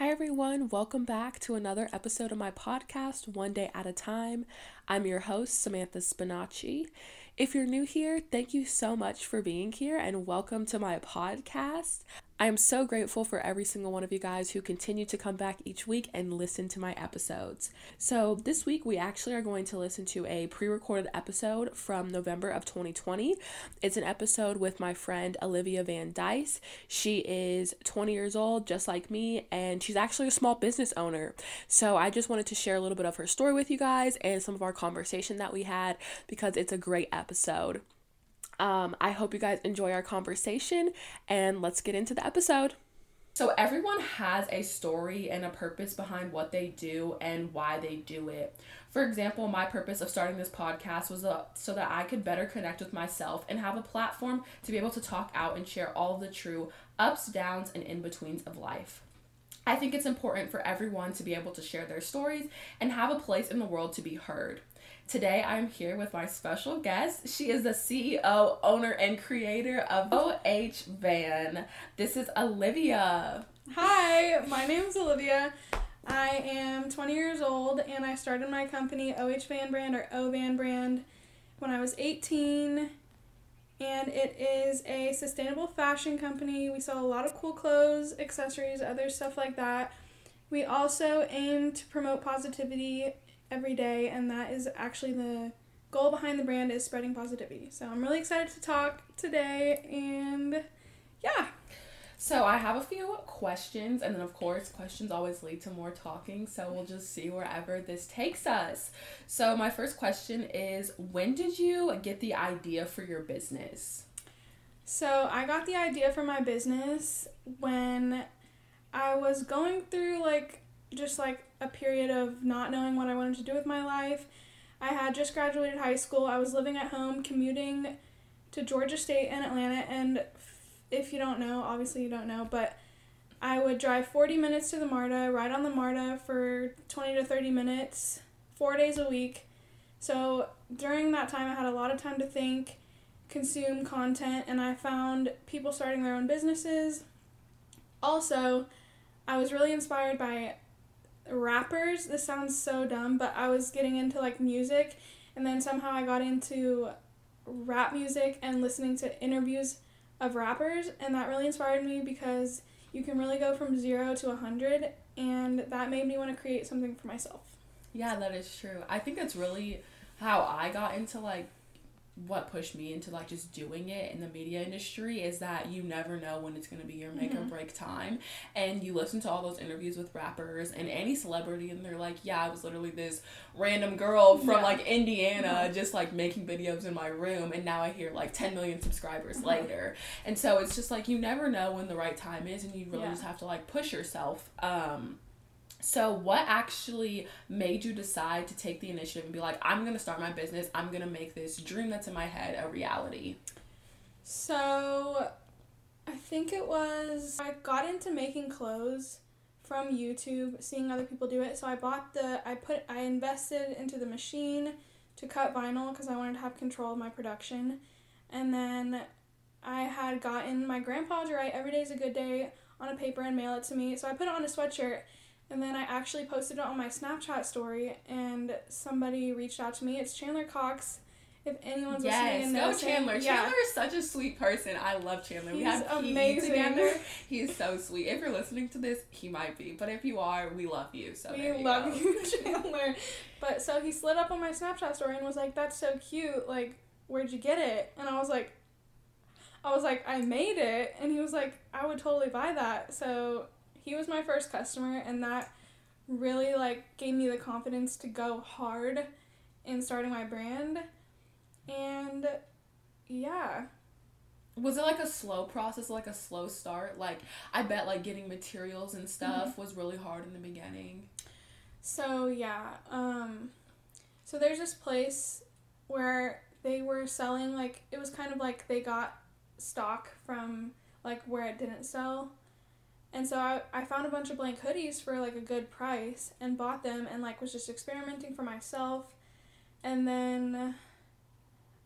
Hi, everyone. Welcome back to another episode of my podcast, One Day at a Time. I'm your host, Samantha Spinacci. If you're new here, thank you so much for being here and welcome to my podcast. I am so grateful for every single one of you guys who continue to come back each week and listen to my episodes. So, this week we actually are going to listen to a pre recorded episode from November of 2020. It's an episode with my friend Olivia Van Dice. She is 20 years old, just like me, and she's actually a small business owner. So, I just wanted to share a little bit of her story with you guys and some of our conversation that we had because it's a great episode. Um, I hope you guys enjoy our conversation and let's get into the episode. So, everyone has a story and a purpose behind what they do and why they do it. For example, my purpose of starting this podcast was so that I could better connect with myself and have a platform to be able to talk out and share all the true ups, downs, and in betweens of life. I think it's important for everyone to be able to share their stories and have a place in the world to be heard. Today I'm here with my special guest. She is the CEO, owner, and creator of OH Van. This is Olivia. Hi, my name is Olivia. I am 20 years old and I started my company OH Van Brand or O Van Brand when I was 18 and it is a sustainable fashion company. We sell a lot of cool clothes, accessories, other stuff like that. We also aim to promote positivity every day, and that is actually the goal behind the brand is spreading positivity. So I'm really excited to talk today, and yeah. So I have a few questions, and then of course, questions always lead to more talking. So we'll just see wherever this takes us. So my first question is, when did you get the idea for your business? So I got the idea for my business when I was going through like just like a period of not knowing what I wanted to do with my life. I had just graduated high school. I was living at home, commuting to Georgia State and Atlanta. And if you don't know, obviously you don't know, but I would drive 40 minutes to the MARTA, ride on the MARTA for 20 to 30 minutes, four days a week. So during that time, I had a lot of time to think, consume content, and I found people starting their own businesses. Also, I was really inspired by rappers. This sounds so dumb, but I was getting into like music and then somehow I got into rap music and listening to interviews of rappers and that really inspired me because you can really go from 0 to a 100 and that made me want to create something for myself. Yeah, that is true. I think that's really how I got into like what pushed me into like just doing it in the media industry is that you never know when it's going to be your make mm-hmm. or break time and you listen to all those interviews with rappers and any celebrity and they're like yeah i was literally this random girl from yeah. like indiana mm-hmm. just like making videos in my room and now i hear like 10 million subscribers mm-hmm. later and so it's just like you never know when the right time is and you really yeah. just have to like push yourself um so, what actually made you decide to take the initiative and be like, I'm going to start my business, I'm going to make this dream that's in my head a reality? So, I think it was I got into making clothes from YouTube, seeing other people do it. So, I bought the I put I invested into the machine to cut vinyl because I wanted to have control of my production. And then I had gotten my grandpa to write every day is a good day on a paper and mail it to me. So, I put it on a sweatshirt and then I actually posted it on my Snapchat story, and somebody reached out to me. It's Chandler Cox. If anyone's yes, listening, yes, go Chandler. Yeah. Chandler is such a sweet person. I love Chandler. He's we have amazing together. He's so sweet. If you're listening to this, he might be, but if you are, we love you. So we you love go. you, Chandler. but so he slid up on my Snapchat story and was like, "That's so cute. Like, where'd you get it?" And I was like, I was like, I made it, and he was like, I would totally buy that. So he was my first customer and that really like gave me the confidence to go hard in starting my brand. And yeah. Was it like a slow process like a slow start? Like i bet like getting materials and stuff mm-hmm. was really hard in the beginning. So yeah um so there's this place where they were selling like it was kind of like they got stock from like where it didn't sell and so I, I found a bunch of blank hoodies for like a good price and bought them and like was just experimenting for myself. And then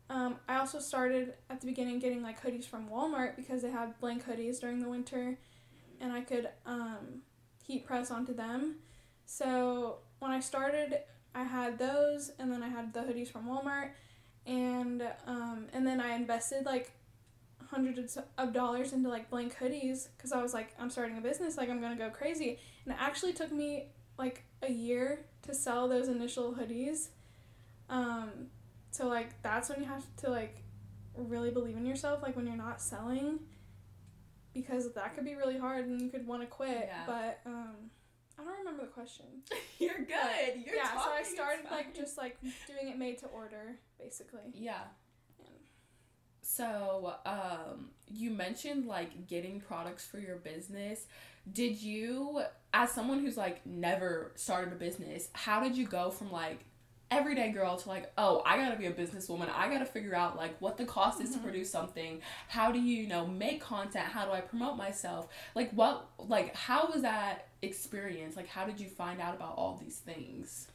um, I also started at the beginning getting like hoodies from Walmart because they had blank hoodies during the winter and I could um, heat press onto them. So when I started, I had those, and then I had the hoodies from Walmart, and um, and then I invested like hundreds of dollars into like blank hoodies because I was like, I'm starting a business, like I'm gonna go crazy, and it actually took me like a year to sell those initial hoodies. Um, so like that's when you have to like really believe in yourself, like when you're not selling, because that could be really hard and you could want to quit. Yeah. But um, I don't remember the question. You're good. You're yeah, so I started like just like doing it made to order, basically. Yeah. So, um, you mentioned like getting products for your business. Did you, as someone who's like never started a business, how did you go from like everyday girl to like, oh, I gotta be a businesswoman. I gotta figure out like what the cost is to produce something. How do you, you know, make content? How do I promote myself? Like, what, like, how was that experience? Like, how did you find out about all these things?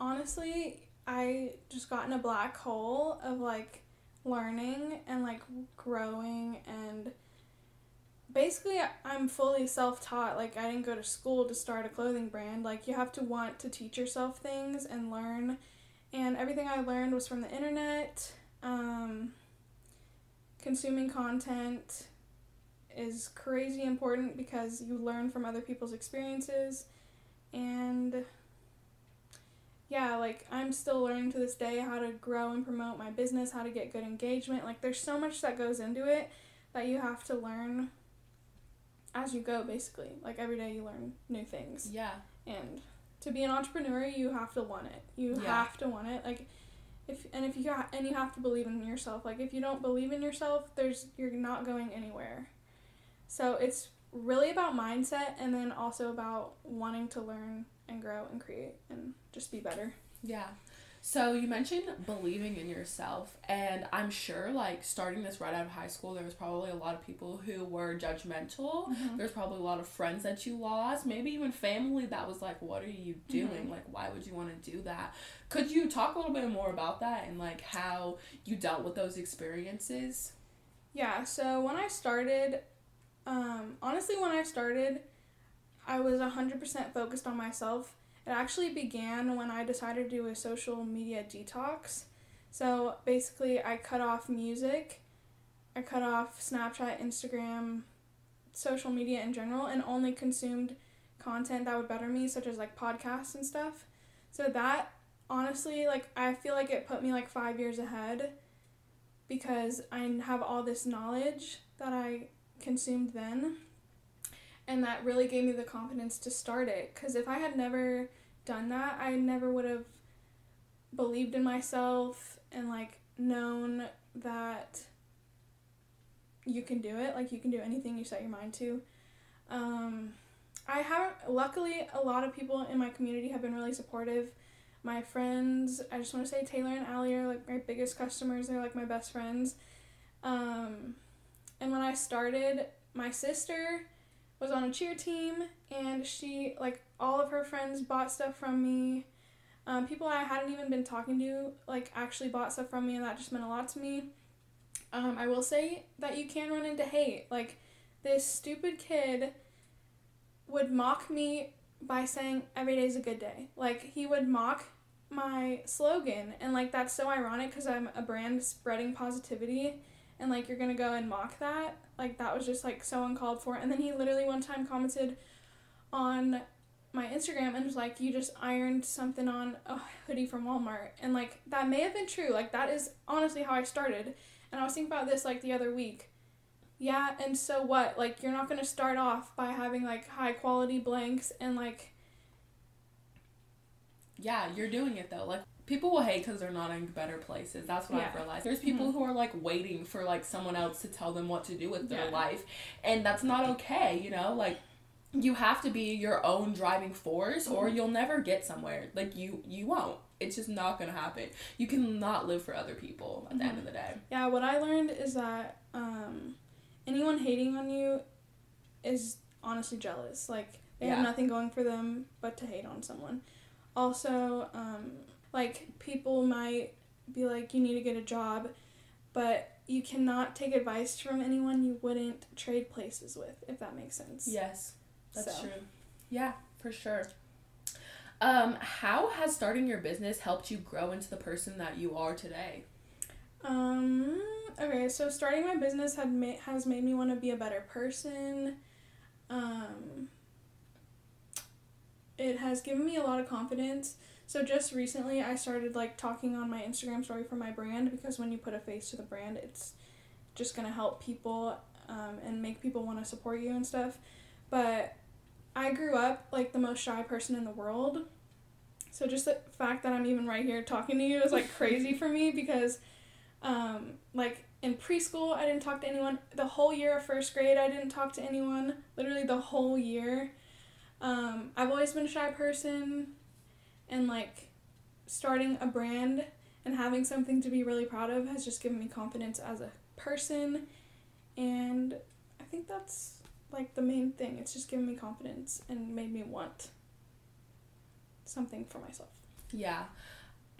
honestly, I just got in a black hole of like learning and like growing and basically I'm fully self-taught. Like I didn't go to school to start a clothing brand. Like you have to want to teach yourself things and learn. And everything I learned was from the internet. Um, consuming content is crazy important because you learn from other people's experiences and yeah, like I'm still learning to this day how to grow and promote my business, how to get good engagement. Like there's so much that goes into it that you have to learn as you go basically. Like every day you learn new things. Yeah. And to be an entrepreneur, you have to want it. You Yeah. have to want it. Like if and if you ha- and you have to believe in yourself. Like if you don't believe in yourself, there's you're not going anywhere. So it's really about mindset and then also about wanting to learn and grow and create and just be better. Yeah. So you mentioned believing in yourself, and I'm sure, like, starting this right out of high school, there was probably a lot of people who were judgmental. Mm-hmm. There's probably a lot of friends that you lost, maybe even family that was like, What are you mm-hmm. doing? Like, why would you want to do that? Could you talk a little bit more about that and, like, how you dealt with those experiences? Yeah, so when I started, um, honestly, when I started, I was 100% focused on myself. It actually began when I decided to do a social media detox. So basically, I cut off music, I cut off Snapchat, Instagram, social media in general, and only consumed content that would better me, such as like podcasts and stuff. So that honestly, like, I feel like it put me like five years ahead because I have all this knowledge that I consumed then. And that really gave me the confidence to start it. Because if I had never done that, I never would have believed in myself and like known that you can do it. Like you can do anything you set your mind to. Um, I haven't, luckily, a lot of people in my community have been really supportive. My friends, I just want to say Taylor and Allie are like my biggest customers. They're like my best friends. Um, and when I started, my sister was on a cheer team and she, like, all of her friends bought stuff from me. Um, people I hadn't even been talking to, like, actually bought stuff from me, and that just meant a lot to me. Um, I will say that you can run into hate. Like, this stupid kid would mock me by saying every day's a good day. Like he would mock my slogan and like that's so ironic cuz I'm a brand spreading positivity and like you're to go and mock that. Like that was just like so uncalled for. And then he literally one time commented on my Instagram and was like you just ironed something on a hoodie from Walmart and like that may have been true. Like that is honestly how I started. And I was thinking about this like the other week. Yeah, and so what? Like you're not to start off by having like high quality blanks and like Yeah, you're doing it though. Like people will hate because they're not in better places. That's what I've realized. There's people who are like waiting for like someone else to tell them what to do with their Yeah. life, and that's not okay. You know, like you have to be your own driving force, or you'll never get somewhere. Like you, you won't. It's just not gonna happen. You cannot live for other people at the end of the day. Yeah, what I learned is that um, anyone hating on you is honestly jealous. Like they Yeah. have nothing going for them but to hate on someone. Also, um, like people might be like, you need to get a job, but you cannot take advice from anyone you wouldn't trade places with, if that makes sense. Yes, that's So. true. Yeah, for sure. Um, how has starting your business helped you grow into the person that you are today? Um. Okay, so starting my business had ma- has made me want to be a better person. Um. It has given me a lot of confidence. So just recently, I started like talking on my Instagram story for my brand because when you put a face to the brand, it's just gonna help people um, and make people want to support you and stuff. But I grew up like the most shy person in the world. So just the fact that I'm even right here talking to you is like crazy for me because um, like in preschool I didn't talk to anyone. The whole year of first grade I didn't talk to anyone. Literally the whole year. Um, I've always been a shy person and like starting a brand and having something to be really proud of has just given me confidence as a person and I think that's like the main thing. It's just given me confidence and made me want something for myself. Yeah.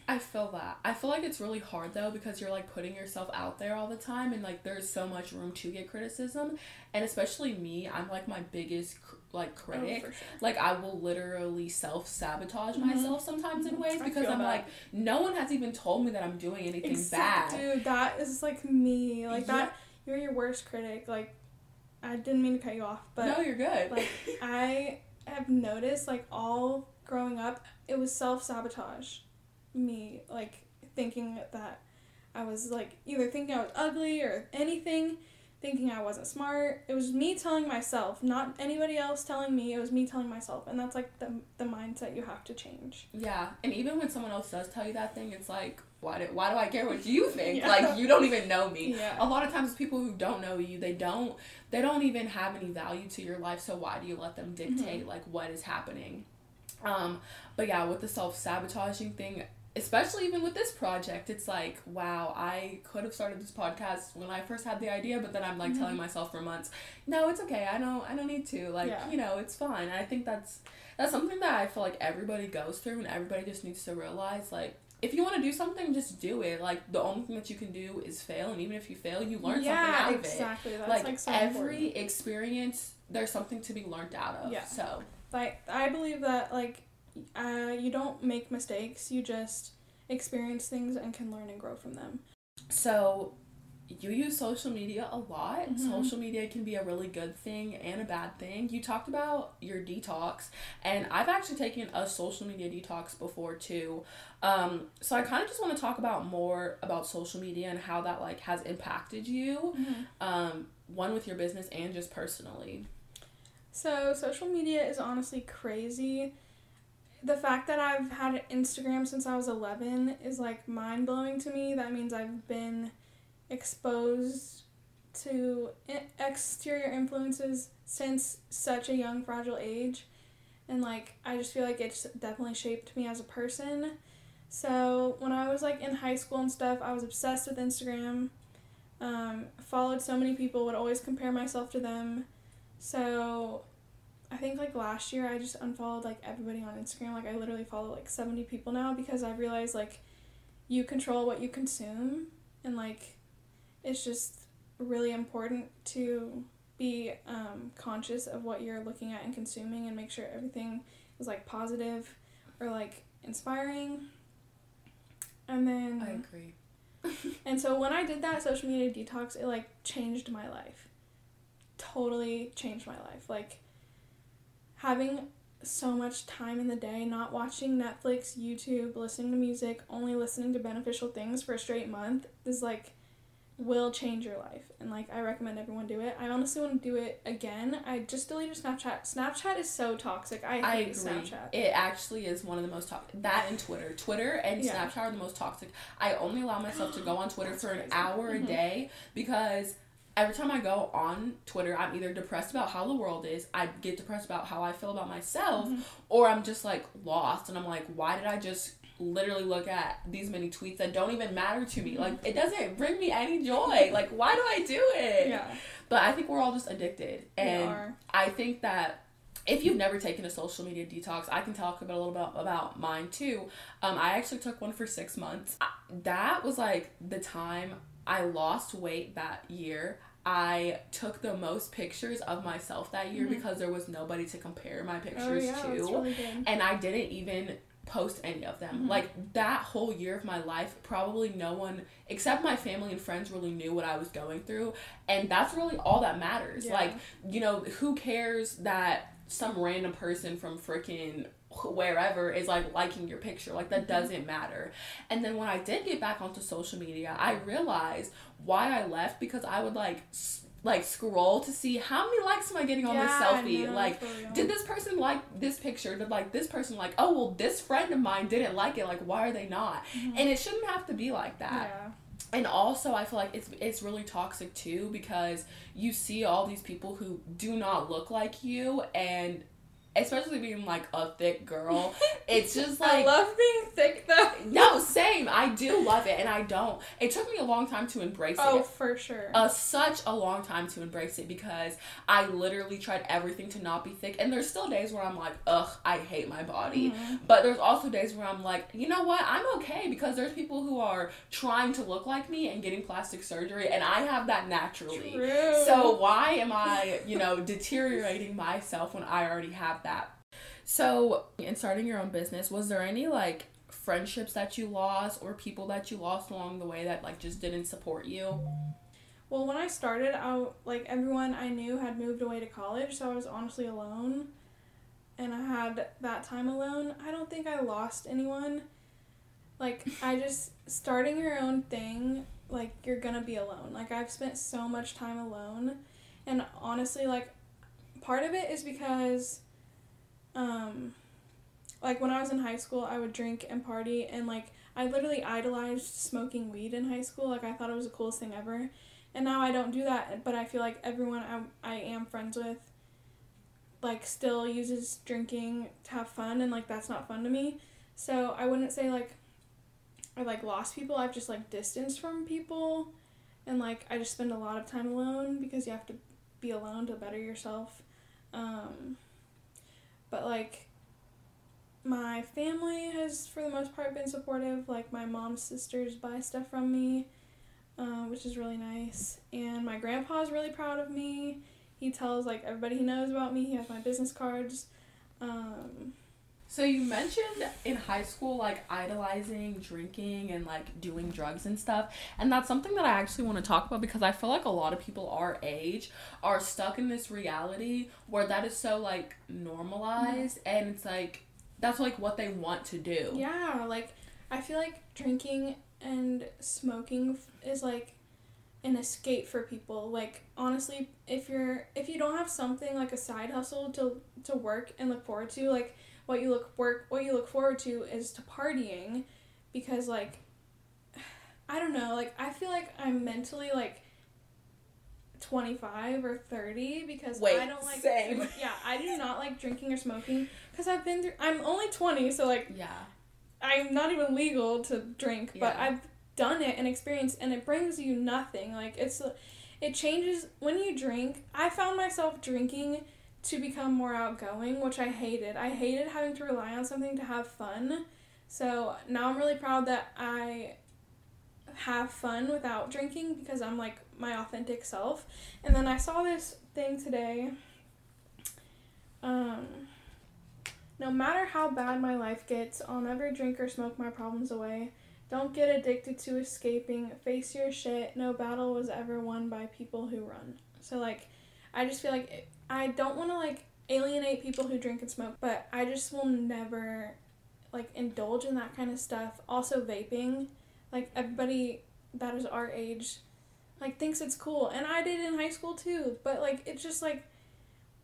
I feel that. I feel like it's really hard though because you're like putting yourself out there all the time and like there's so much room to get criticism and especially me, I'm like my biggest cr- like critic. Oh, sure. Like I will literally self-sabotage Mhm. myself sometimes in ways because I'm like no one has even told me that I'm doing anything Exact- bad. Dude, that is like me. Like Yeah. that you're your worst critic. Like I didn't mean to cut you off, but no, you're good. like I have noticed like all growing up it was self sabotage. Me like thinking that I was like either thinking I was ugly or anything, thinking I wasn't smart. It was me telling myself, not anybody else telling me. It was me telling myself, and that's like the the mindset you have to change. Yeah, and even when someone else does tell you that thing, it's like, why do why do I care what you think? Yeah. Like you don't even know me. Yeah. A lot of times, people who don't know you, they don't they don't even have any value to your life. So why do you let them dictate like what is happening? Um, but yeah, with the self sabotaging thing, especially even with this project, it's like, wow, I could have started this podcast when I first had the idea, but then I'm like telling mm-hmm. myself for months, no, it's okay. I don't I don't need to. Like, Yeah. you know, it's fine. And I think that's that's something that I feel like everybody goes through and everybody just needs to realize like if you want to do something, just do it. Like the only thing that you can do is fail, and even if you fail, you learn yeah, something out of it exactly. That's like, like, so every important. experience there's something to be learned out of Yeah. so like I believe that like uh, you don't make mistakes. You just experience things and can learn and grow from them. so you use social media a lot Mhm. social media can be a really good thing and a bad thing you talked about your detox and i've actually taken a social media detox before too um, so i kind of just want to talk about more about social media and how that like has impacted you um, one with your business and just personally So social media is honestly crazy. The fact that I've had Instagram since I was 11 is like mind blowing to me. That means I've been exposed to exterior influences since such a young, fragile age. And like, I just feel like it's definitely shaped me as a person. So when I was like in high school and stuff, I was obsessed with Instagram. Um, followed so many people, would always compare myself to them. So I think like last year I just unfollowed like everybody on Instagram. Like I literally follow like 70 people now because I realized like you control what you consume and like it's just really important to be um, conscious of what you're looking at and consuming and make sure everything is like positive or like inspiring. And then i agree and so when I did that social media detox, it like changed my life. Totally changed my life. Like having so much time in the day, not watching Netflix, YouTube, listening to music, only listening to beneficial things for a straight month is like will change your life. And like I recommend everyone do it. I honestly want to do it again. I just deleted Snapchat. Snapchat is so toxic. I hate I agree. Snapchat. It actually is one of the most toxic. That and Twitter. Twitter and Yeah. Snapchat are the most toxic. I only allow myself to go on Twitter for an crazy. hour Mhm. a day because every time I go on Twitter, I'm either depressed about how the world is, I get depressed about how I feel about myself, Mhm. or I'm just like lost and I'm like, why did I just literally look at these many tweets that don't even matter to me? Like, it doesn't bring me any joy. like, why do I do it? Yeah. But I think we're all just addicted. And. I think that if you've never taken a social media detox, I can talk about a little bit about mine too. Um, I actually took one for six months. I- That was like the time I lost weight that year. I took the most pictures of myself that year Mhm. because there was nobody to compare my Oh pictures yeah, to. really and I didn't even post any of them. Mhm. Like that whole year of my life, probably no one except my family and friends really knew what I was going through, and that's really all that matters. Yeah. Like, you know, who cares that some random person from freaking wherever is like liking your picture. Like that Mhm. doesn't matter. And then when i did get back onto social media i realized why i left because i would like s- like scroll to see how many likes am i getting on this Yeah, I selfie? know, like did this person like this picture? Did like this person like oh well this friend of mine didn't like it. Like why are they not? Mhm. and it shouldn't have to be like that. Yeah. and also i feel like it's it's really toxic too because you see all these people who do not look like you and especially being like a thick girl it's just like I love being thick though. no same i do love it and i don't it took me a long time to embrace Oh, it Oh, for sure. uh, such a long time to embrace it because I literally tried everything to not be thick, and there's still days where I'm like, ugh, I hate my body. Mhm. But there's also days where I'm like, you know what, I'm okay because there's people who are trying to look like me and getting plastic surgery, and I have that naturally. True. So why am I, you know, deteriorating myself when I already have that? So, in starting your own business, was there any like friendships that you lost or people that you lost along the way that like just didn't support you? Well, when I started, I like everyone I knew had moved away to college, so I was honestly alone. And I had that time alone. I don't think I lost anyone. Like I just starting your own thing, like you're going to be alone. Like I've spent so much time alone. And honestly, like part of it is because um like when I was in high school, I would drink and party and like I literally idolized smoking weed in high school. Like I thought it was the coolest thing ever and now I don't do that, but I feel like everyone I, I am friends with like still uses drinking to have fun and like that's not fun to me. So I wouldn't say like I like lost people, I've just like distanced from people and like I just spend a lot of time alone because you have to be alone to better yourself. Um but like my family has for the most part been supportive. Like my mom's sisters buy stuff from me uh, which is really nice. And my grandpa's really proud of me. He tells like everybody he knows about me. He has my business cards. Um, So you mentioned in high school like idolizing drinking and like doing drugs and stuff. And that's something that I actually want to talk about because I feel like a lot of people our age are stuck in this reality where that is so like normalized and it's like that's like what they want to do. yeah, like I feel like drinking and smoking is like an escape for people. Like honestly, if you're if you don't have something like a side hustle to to work and look forward to, like what you look work what you look forward to is to partying because like I don't know, like I feel like I'm mentally like 25 or 30 because Wait, I don't like same. yeah, I do not like drinking or smoking cuz I've been through I'm only 20, so like Yeah. I'm not even legal to drink, but Yeah. I've done it and experienced and it brings you nothing. Like it's it changes when you drink. I found myself drinking to become more outgoing, which I hated. I hated having to rely on something to have fun. So now I'm really proud that I have fun without drinking because I'm like my authentic self. And then I saw this thing today. Um, no matter how bad my life gets, I'll never drink or smoke my problems away. Don't get addicted to escaping. Face your shit. No battle was ever won by people who run. So like, I just feel like it, I don't want to like alienate people who drink and smoke, but I just will never like indulge in that kind of stuff. Also vaping, like everybody that is our age like thinks it's cool and I did in high school too, but like it's just like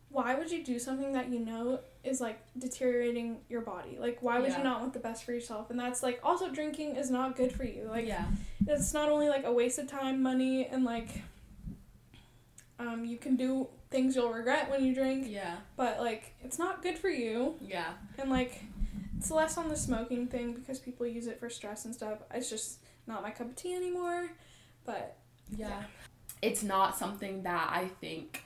why would you do something that you know is like deteriorating your body? Like why would Yeah. you not want the best for yourself? And that's like also drinking is not good for you. Like yeah. it's not only like a waste of time, money and like um you can do things you'll regret when you drink, Yeah. but like it's not good for you. Yeah. And like it's less on the smoking thing because people use it for stress and stuff. It's just not my cup of tea anymore. But Yeah. It's not something that I think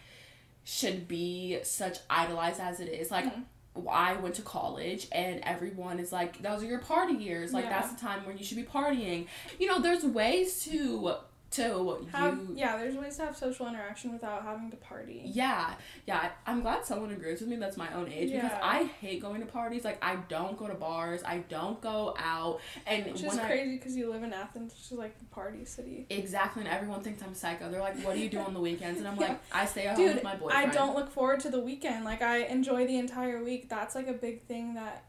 should be such idolized as it is. Like Mhm. I went to college and everyone is like, those are your party years. Like Yeah. that's the time when you should be partying. You know, there's ways to to Have, you yeah, there's ways to have social interaction without having to party. Yeah, yeah. I'm glad someone agrees with me that's my own age because I hate going to parties. Like I don't go to bars. I don't go out. And Which when is crazy because you live in Athens, which is like the party city. exactly, and everyone thinks I'm psycho. They're like, "What do you do on the weekends?" And I'm Yeah. like, "I stay at home with my boyfriend." I don't look forward to the weekend. Like I enjoy the entire week. That's like a big thing that,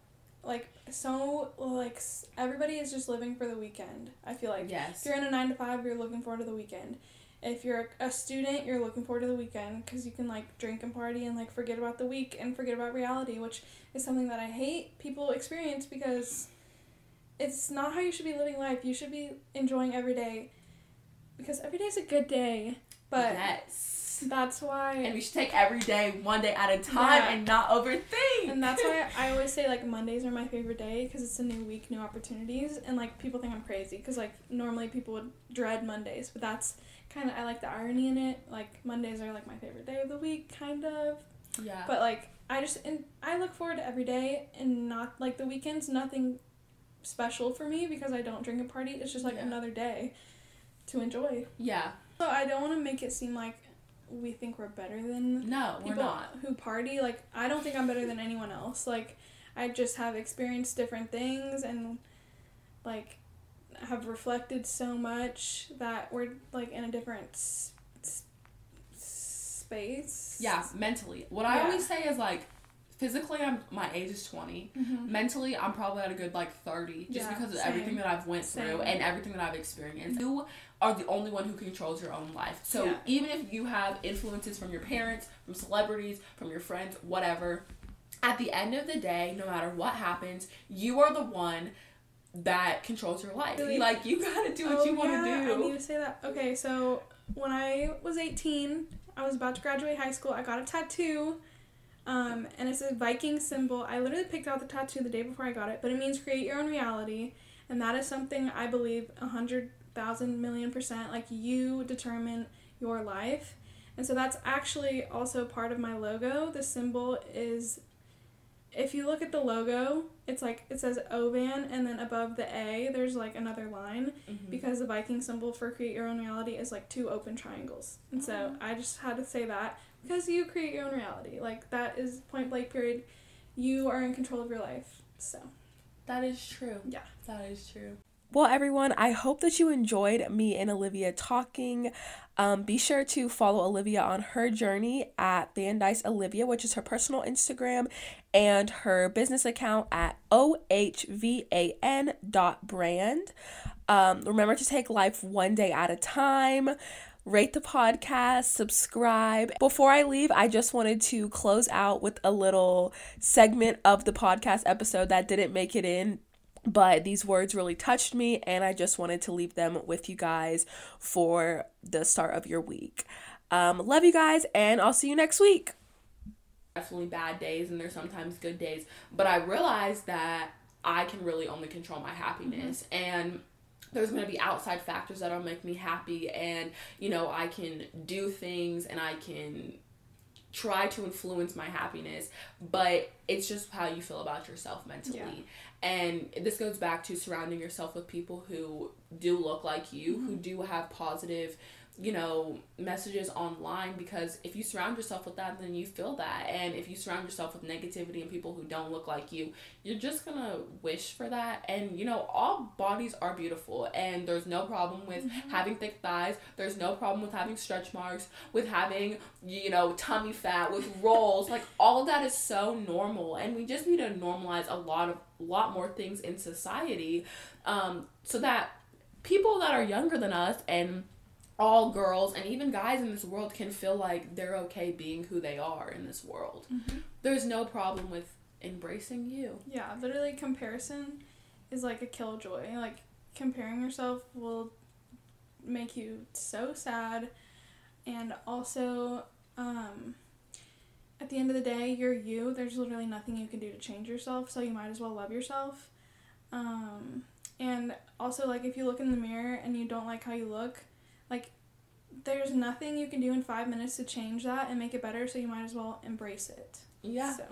like, so like everybody is just living for the weekend. I feel like Yes. if you're in a nine to five, you're looking forward to the weekend. If you're a student, you're looking forward to the weekend because you can like drink and party and like forget about the week and forget about reality, which is something that I hate people experience because it's not how you should be living life. You should be enjoying every day because every day is a good day. But yes. That's why And we should take every day one day at a time Yeah. and not overthink. And that's why I always say like Mondays are my favorite day because it's a new week, new opportunities, and like people think I'm crazy because like normally people would dread Mondays, but that's kind of I like the irony in it. Like Mondays are like my favorite day of the week, kind of. yeah. But like I just and I look forward to every day and not like the weekends. Nothing special for me because I don't drink and party. It's just like Yeah. another day to enjoy. yeah. So I don't want to make it seem like we think we're better than No, we're people not. who party like i don't think i'm better than anyone else like i just have experienced different things and like have reflected so much that we're like in a different s- s- space Yeah, mentally. What I always say is like physically I'm my age is 20. Mhm. Mentally I'm probably at a good like 30 just Yeah, because of same. everything that I've went through Same. and everything that I've experienced. You are the only one who controls your own life. So Yeah. even if you have influences from your parents, from celebrities, from your friends, whatever, at the end of the day, no matter what happens, you are the one that controls your life. Really? Like you gotta do what Oh, you want to yeah, do. I need to say that. Okay, so when I was 18, I was about to graduate high school. I got a tattoo, um, and it's a Viking symbol. I literally picked out the tattoo the day before I got it, but it means create your own reality, and that is something I believe a hundred thousand million percent. Like you determine your life, and so that's actually also part of my logo. The symbol is. If you look at the logo, it's like it says Ovan, and then above the A, there's like another line Mhm. because the Viking symbol for create your own reality is like two open triangles. And so I just had to say that because you create your own reality. Like that is point blank period. You are in control of your life. So that is true. Yeah. That is true. Well, everyone, I hope that you enjoyed me and Olivia talking. Um, be sure to follow Olivia on her journey at Van Dice Olivia, which is her personal Instagram, and her business account at ohvan dot brand. Um, remember to take life one day at a time. Rate the podcast, subscribe. Before I leave, I just wanted to close out with a little segment of the podcast episode that didn't make it in but these words really touched me and i just wanted to leave them with you guys for the start of your week. Um, love you guys and i'll see you next week. Definitely bad days and there's sometimes good days but i realized that i can really only control my happiness and there's going to be outside factors that'll make me happy and you know i can do things and i can try to influence my happiness but it's just how you feel about yourself mentally. Yeah. And this goes back to surrounding yourself with people who do look like you who mm-hmm. do have positive you know messages online because if you surround yourself with that then you feel that. And if you surround yourself with negativity and people who don't look like you you're just gonna wish for that. And you know all bodies are beautiful and there's no problem with having thick thighs. There's no problem with having stretch marks with having you know tummy fat with rolls. Like all of that is so normal and we just need to normalize a lot of a lot more things in society um, so that people that are younger than us and all girls and even guys in this world can feel like they're okay being who they are in this world. There's no problem with embracing you. yeah, literally comparison is like a killjoy. Like comparing yourself will make you so sad and also um at the end of the day you're you there's literally nothing you can do to change yourself so you might as well love yourself um and also like if you look in the mirror and you don't like how you look there's nothing you can do in five minutes to change that and make it better so you might as well embrace it Yeah. so